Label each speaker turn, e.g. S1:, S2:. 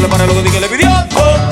S1: solo para lo que diga le pidió. Oh.